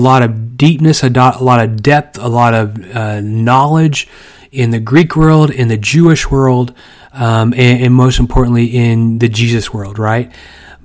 lot of deepness, a, do- a lot of depth, a lot of uh, knowledge in the Greek world, in the Jewish world, um, and, and, most importantly in the Jesus world, right?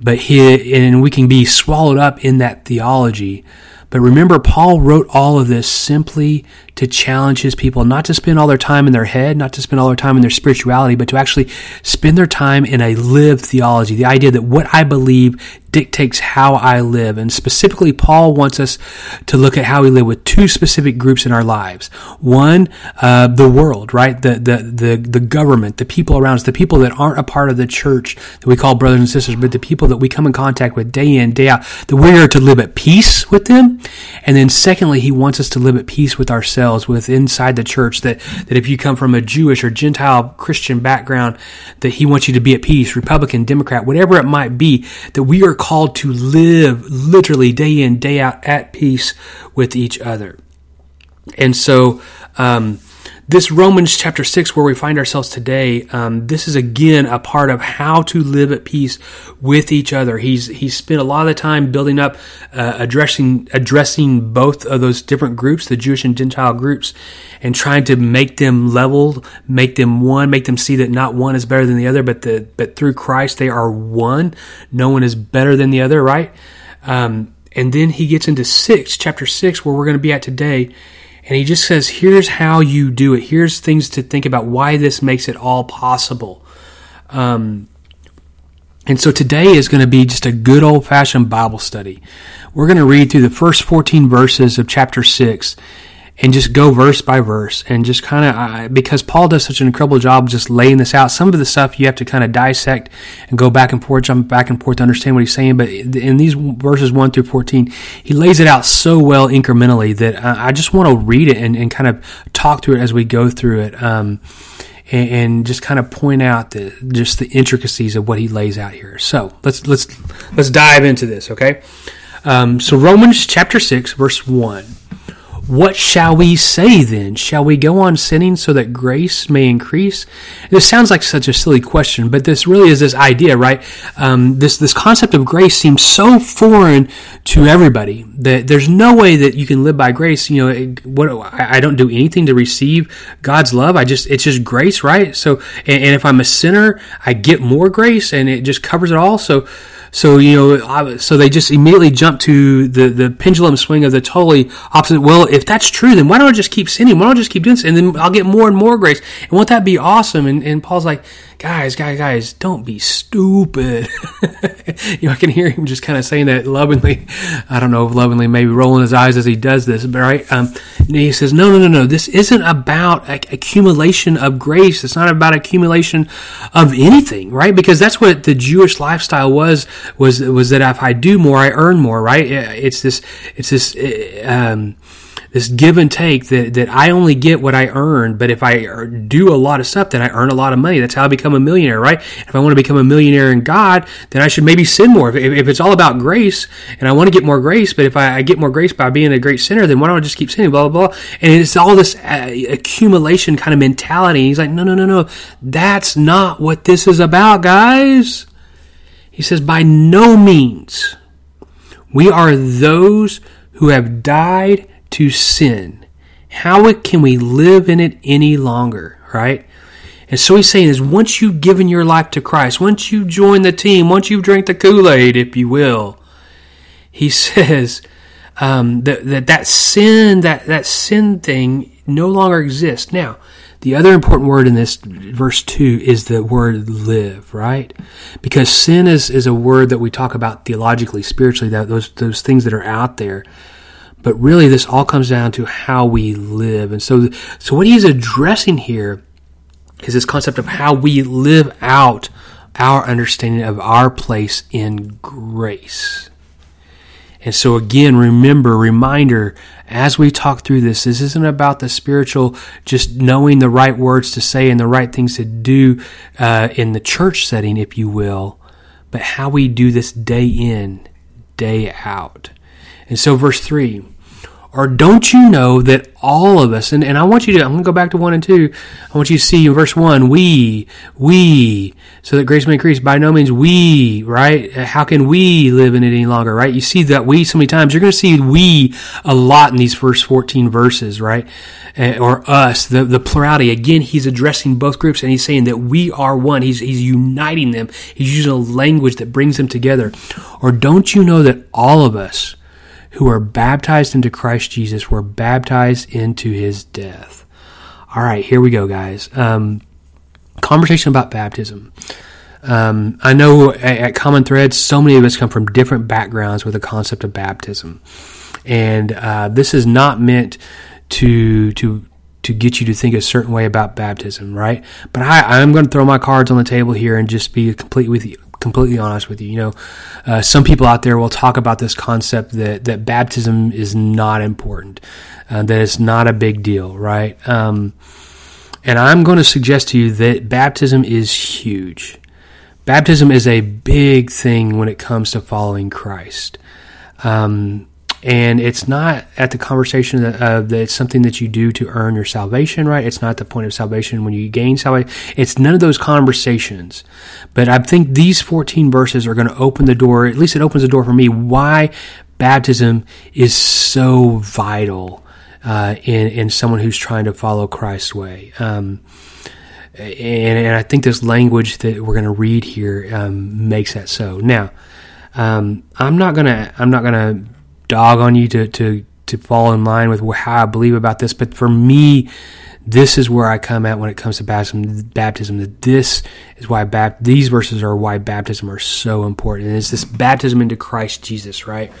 But he, and we can be swallowed up in that theology. But remember, Paul wrote all of this simply to challenge his people not to spend all their time in their head, not to spend all their time in their spirituality, but to actually spend their time in a lived theology. The idea that what I believe dictates how I live. And specifically, Paul wants us to look at how we live with two specific groups in our lives. One, uh, the world, right? The, the, the, the government, the people around us, the people that aren't a part of the church that we call brothers and sisters, but the people that we come in contact with day in, day out, that we are to live at peace with them. And then secondly, he wants us to live at peace with ourselves, with inside the church, that, that if you come from a Jewish or Gentile Christian background, that he wants you to be at peace, Republican, Democrat, whatever it might be, that we are called to live literally day in, day out at peace with each other. And so, um, this Romans chapter 6, where we find ourselves today, um, this is again a part of how to live at peace with each other. He's, he's spent a lot of the time building up, uh, addressing, addressing both of those different groups, the Jewish and Gentile groups, and trying to make them level, make them one, make them see that not one is better than the other, but the, but through Christ they are one. No one is better than the other, right? Um, and then he gets into six, chapter six, where we're going to be at today and he just says, here's how you do it. Here's things to think about why this makes it all possible. Um, and so today is going to be just a good old fashioned Bible study. We're going to read through the first 14 verses of chapter 6 and just go verse by verse and just kind of because Paul does such an incredible job just laying this out. Some of the stuff you have to kind of dissect and go back and forth, jump back and forth to understand what he's saying. But in these verses one through fourteen, he lays it out so well incrementally that I just want to read it and, and kind of talk through it as we go through it. Um, and, and, just kind of point out the just the intricacies of what he lays out here. So let's let's let's dive into this, okay? Um, so Romans chapter six, verse one. What shall we say then? Shall we go on sinning so that grace may increase? This sounds like such a silly question, but this really is this idea, right? Um, this this concept of grace seems so foreign to everybody that there's no way that you can live by grace. You know, what I don't do anything to receive God's love. I just it's just grace, right? So, and, and if I'm a sinner, I get more grace, and it just covers it all. So. So you know, so they just immediately jump to the the pendulum swing of the totally opposite. Well, if that's true, then why don't I just keep sinning? Why don't I just keep doing this, and then I'll get more and more grace? And won't that be awesome? And, and Paul's like, guys, guys, guys, don't be stupid. you know, I can hear him just kind of saying that lovingly. I don't know if lovingly, maybe rolling his eyes as he does this, but right? Um, he says, no, no, no, no. This isn't about accumulation of grace. It's not about accumulation of anything, right? Because that's what the Jewish lifestyle was, was, was that if I do more, I earn more, right? It's this, it's this, um, this give and take that, that I only get what I earn, but if I do a lot of stuff, then I earn a lot of money. That's how I become a millionaire, right? If I want to become a millionaire in God, then I should maybe sin more. If, if it's all about grace and I want to get more grace, but if I, I, get more grace by being a great sinner, then why don't I just keep sinning, blah, blah, blah. And it's all this uh, accumulation kind of mentality. He's like, no, no, no, no. That's not what this is about, guys. He says, by no means. We are those who have died to sin. How can we live in it any longer, right? And so he's saying is once you've given your life to Christ, once you join the team, once you've drank the Kool-Aid, if you will, he says um, that, that that sin, that, that sin thing no longer exists. Now, the other important word in this verse 2 is the word live, right? Because sin is, is a word that we talk about theologically, spiritually, that those, those things that are out there. But really, this all comes down to how we live. And so, so what he's addressing here is this concept of how we live out our understanding of our place in grace. And so, again, remember, reminder, as we talk through this, this isn't about the spiritual, just knowing the right words to say and the right things to do uh, in the church setting, if you will, but how we do this day in, day out. And so, verse 3 Or don't you know that all of us, and, and I want you to, I'm going to go back to 1 and 2. I want you to see in verse 1, we, we, so that grace may increase. By no means we, right? How can we live in it any longer, right? You see that we so many times. You're going to see we a lot in these first 14 verses, right? Uh, or us, the, the plurality. Again, he's addressing both groups and he's saying that we are one. He's, he's uniting them. He's using a language that brings them together. Or don't you know that all of us, who are baptized into Christ Jesus were baptized into his death. All right, here we go, guys. Um, conversation about baptism. Um, I know at, at, Common Threads, so many of us come from different backgrounds with the concept of baptism, and uh, this is not meant to to to get you to think a certain way about baptism, right? But I, I'm going to throw my cards on the table here and just be complete with you, completely honest with you. You know, uh, some people out there will talk about this concept that, that baptism is not important, uh, that it's not a big deal, right? Um, and I'm going to suggest to you that baptism is huge. Baptism is a big thing when it comes to following Christ. Um, and it's not at the conversation uh, that it's something that you do to earn your salvation, right? It's not the point of salvation when you gain salvation. It's none of those conversations. But I think these 14 verses are going to open the door, at least it opens the door for me, why baptism is so vital uh, in, in someone who's trying to follow Christ's way. Um, and, and, I think this language that we're going to read here um, makes that so. Now, um, I'm not gonna I'm not gonna dog on you to, to, to fall in line with how I believe about this. But for me, this is where I come at when it comes to baptism. Baptism that this is why bap- these verses are why baptism are so important. And it's this baptism into Christ Jesus, right?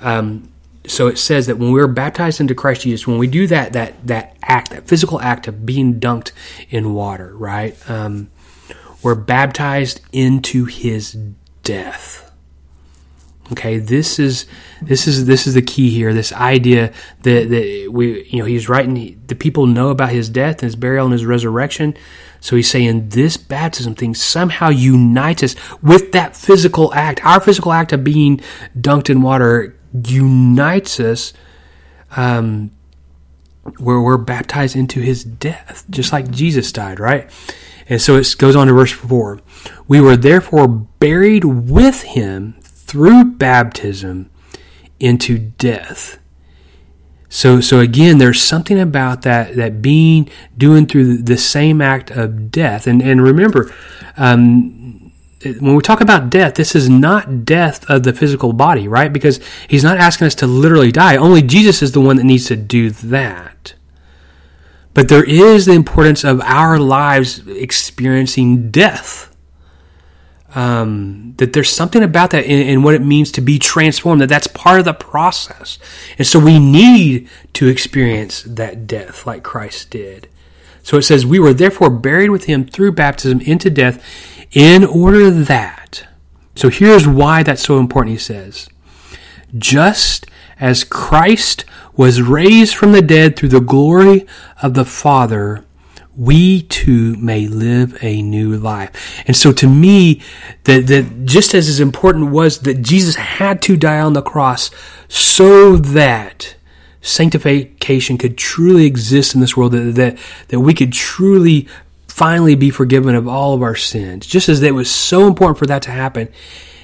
Um, so it says that when we're baptized into Christ Jesus, when we do that that that act, that physical act of being dunked in water, right? Um, we're baptized into His death. Okay, this is this is this is the key here. This idea that that we you know he's writing the people know about his death and his burial and his resurrection. So he's saying this baptism thing somehow unites us with that physical act. Our physical act of being dunked in water unites us. Um, where we're baptized into his death, just like Jesus died, right? And so it goes on to verse 4. We were therefore buried with him through baptism into death. So, so again, there's something about that, that being, doing through the same act of death. And, and remember, um, when we talk about death, this is not death of the physical body, right? Because he's not asking us to literally die. Only Jesus is the one that needs to do that. But there is the importance of our lives experiencing death um, that there's something about that in, in, what it means to be transformed, that that's part of the process. And so we need to experience that death like Christ did. So it says, We were therefore buried with him through baptism into death in order that. So here's why that's so important, he says. Just as Christ was raised from the dead through the glory of the Father, we too may live a new life. And so to me, that, that just as as important was that Jesus had to die on the cross so that sanctification could truly exist in this world, that, that, that we could truly finally be forgiven of all of our sins. Just as it was so important for that to happen,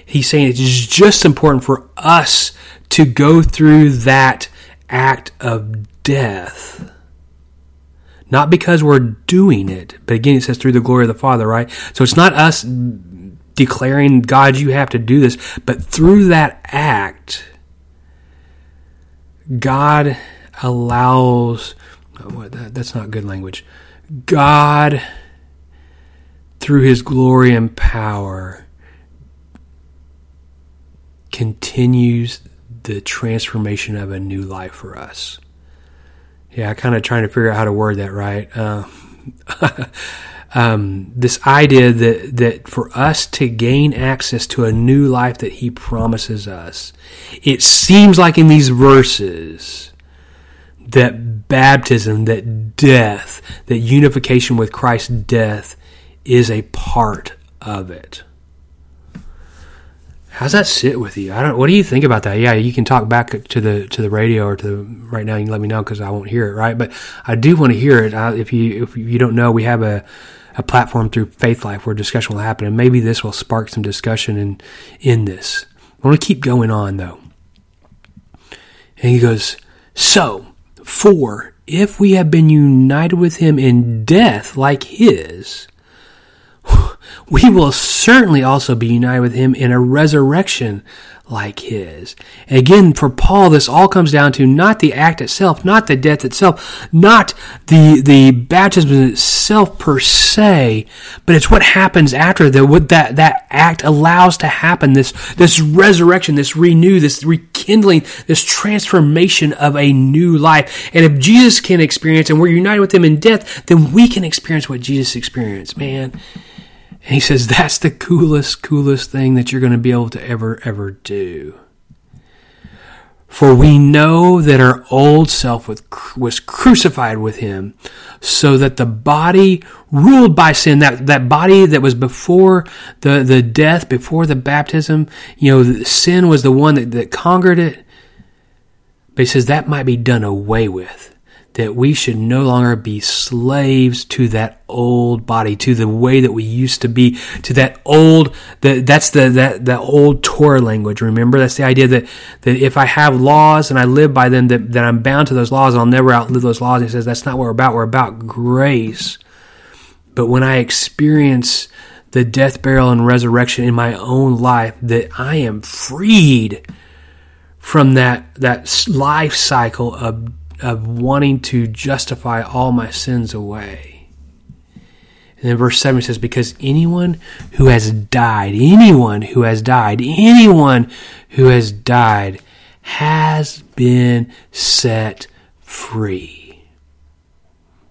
he's saying it's just important for us to go through that act of death not because we're doing it, but again, it says through the glory of the Father, right? So it's not us declaring, God, you have to do this, but through that act, God allows, oh, that's not good language. God, through his glory and power, continues the transformation of a new life for us. Yeah, kind of trying to figure out how to word that right. Uh, um, this idea that that for us to gain access to a new life that He promises us, it seems like in these verses that baptism, that death, that unification with Christ's death is a part of it. How's that sit with you? I don't. What do you think about that? Yeah, you can talk back to the to the radio or to the, right now. You can let me know because I won't hear it. Right, but I do want to hear it. I, if you if you don't know, we have a a platform through Faith Life where discussion will happen, and maybe this will spark some discussion in in this. I want to keep going on though. And he goes, so for if we have been united with him in death like his, we will certainly also be united with him in a resurrection like his. And again, for Paul, this all comes down to not the act itself, not the death itself, not the, the baptism itself per se, but it's what happens after the, what that, that act allows to happen, this, this resurrection, this renew, this rekindling, this transformation of a new life. And if Jesus can experience and we're united with him in death, then we can experience what Jesus experienced, man. And he says, that's the coolest, coolest thing that you're going to be able to ever, ever do. For we know that our old self was crucified with him, so that the body ruled by sin, that, that body that was before the, the death, before the baptism, you know, sin was the one that, that conquered it. But he says that might be done away with that we should no longer be slaves to that old body, to the way that we used to be, to that old, that, that's the, that, that old Torah language. Remember, that's the idea that, that if I have laws and I live by them, that, that I'm bound to those laws and I'll never outlive those laws. He says that's not what we're about. We're about grace. But when I experience the death, burial, and resurrection in my own life, that I am freed from that, that life cycle of of wanting to justify all my sins away. And then verse 7 says, Because anyone who has died, anyone who has died, anyone who has died has been set free.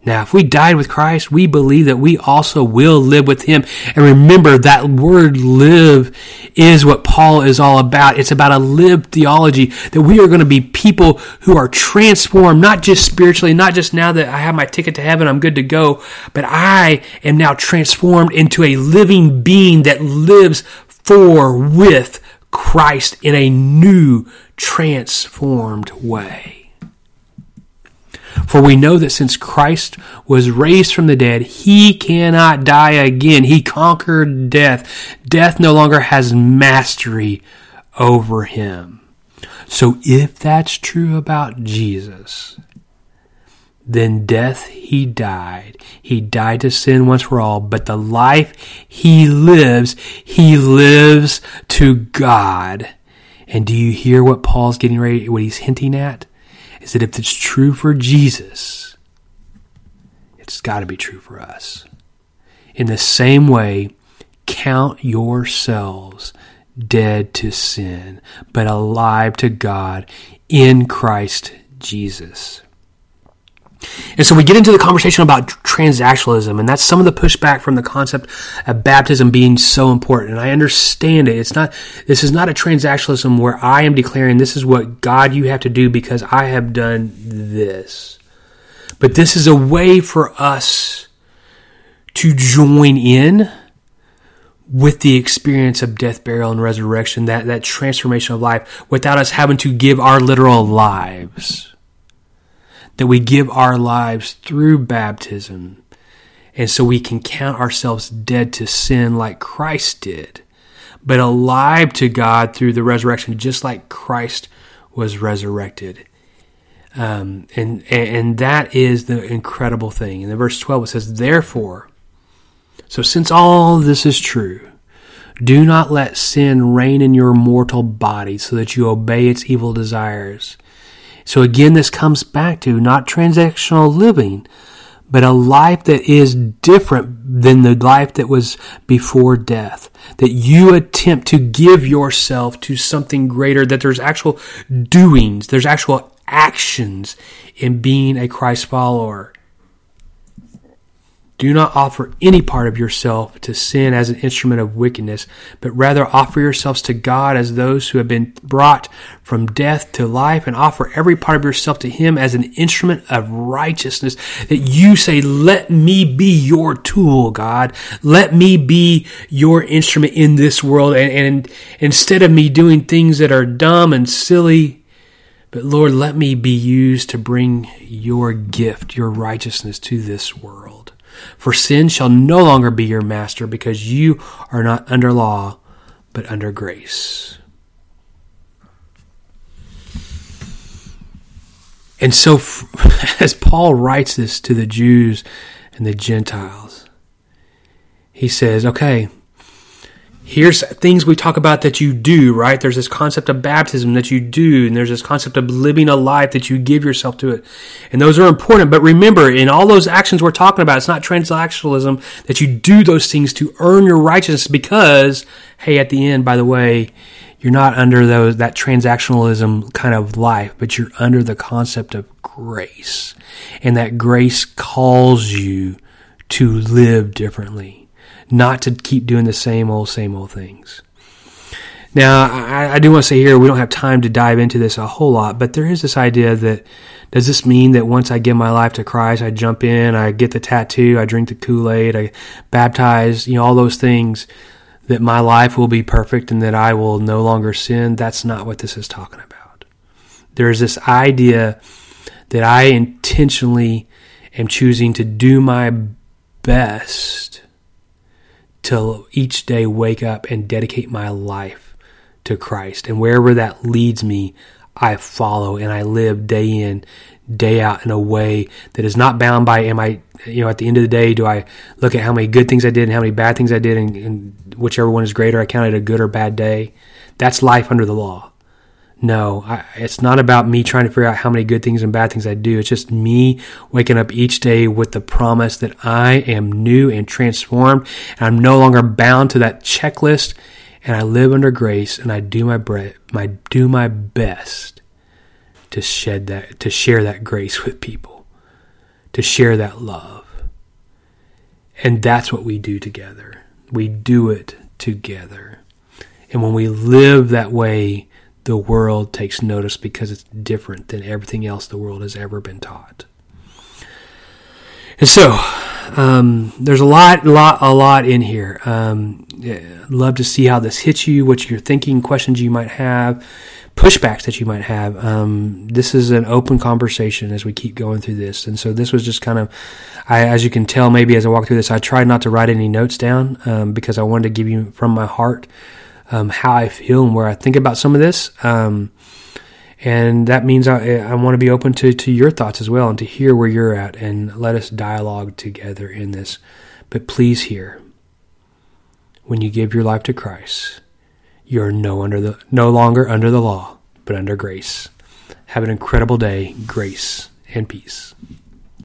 Now, if we died with Christ, we believe that we also will live with Him. And remember, that word live is what Paul is all about. It's about a live theology that we are going to be people who are transformed, not just spiritually, not just now that I have my ticket to heaven, I'm good to go, but I am now transformed into a living being that lives for, with Christ in a new, transformed way. For we know that since Christ was raised from the dead, he cannot die again. He conquered death. Death no longer has mastery over him. So if that's true about Jesus, then death he died. He died to sin once for all, but the life he lives, he lives to God. And do you hear what Paul's getting ready, what he's hinting at? Is that if it's true for Jesus, it's got to be true for us. In the same way, count yourselves dead to sin, but alive to God in Christ Jesus. And so we get into the conversation about transactionalism, and that's some of the pushback from the concept of baptism being so important. And I understand it. It's not, this is not a transactionalism where I am declaring this is what God you have to do because I have done this. But this is a way for us to join in with the experience of death, burial, and resurrection, that, that transformation of life, without us having to give our literal lives that we give our lives through baptism. And so we can count ourselves dead to sin like Christ did, but alive to God through the resurrection, just like Christ was resurrected. Um, and, and that is the incredible thing. In the verse 12, it says, Therefore, so since all this is true, do not let sin reign in your mortal body so that you obey its evil desires. So again, this comes back to not transactional living, but a life that is different than the life that was before death. That you attempt to give yourself to something greater, that there's actual doings, there's actual actions in being a Christ follower. Do not offer any part of yourself to sin as an instrument of wickedness, but rather offer yourselves to God as those who have been brought from death to life, and offer every part of yourself to Him as an instrument of righteousness. That you say, Let me be your tool, God. Let me be your instrument in this world. And, and instead of me doing things that are dumb and silly, but Lord, let me be used to bring your gift, your righteousness to this world. For sin shall no longer be your master because you are not under law, but under grace. And so, as Paul writes this to the Jews and the Gentiles, he says, okay, here's things we talk about that you do, right? There's this concept of baptism that you do, and there's this concept of living a life that you give yourself to it. And those are important. But remember, in all those actions we're talking about, it's not transactionalism that you do those things to earn your righteousness because, hey, at the end, by the way, you're not under those that transactionalism kind of life, but you're under the concept of grace. And that grace calls you to live differently not to keep doing the same old, same old things. Now, I, I, do want to say here, we don't have time to dive into this a whole lot, but there is this idea that does this mean that once I give my life to Christ, I jump in, I get the tattoo, I drink the Kool Aid, I baptize, you know, all those things, that my life will be perfect and that I will no longer sin? That's not what this is talking about. There's this idea that I intentionally am choosing to do my best to each day wake up and dedicate my life to Christ. And wherever that leads me, I follow and I live day in, day out in a way that is not bound by, am I, you know, at the end of the day, do I look at how many good things I did and how many bad things I did and, and whichever one is greater, I count it a good or bad day? That's life under the law. No, I, it's not about me trying to figure out how many good things and bad things I do. It's just me waking up each day with the promise that I am new and transformed and I'm no longer bound to that checklist and I live under grace and I do my bre- my do my best to shed that to share that grace with people. To share that love. And that's what we do together. We do it together. And when we live that way, the world takes notice because it's different than everything else the world has ever been taught. And so, um, there's a lot, lot, a lot in here. Um, yeah, love to see how this hits you, what you're thinking, questions you might have, pushbacks that you might have. Um, this is an open conversation as we keep going through this, and so this was just kind of, I, as you can tell, maybe as I walk through this, I tried not to write any notes down um, because I wanted to give you from my heart um, how I feel and where I think about some of this. Um, and that means I, I want to be open to, to your thoughts as well and to hear where you're at and let us dialogue together in this. But please hear when you give your life to Christ, you're no under the no longer under the law, but under grace. Have an incredible day, grace and peace.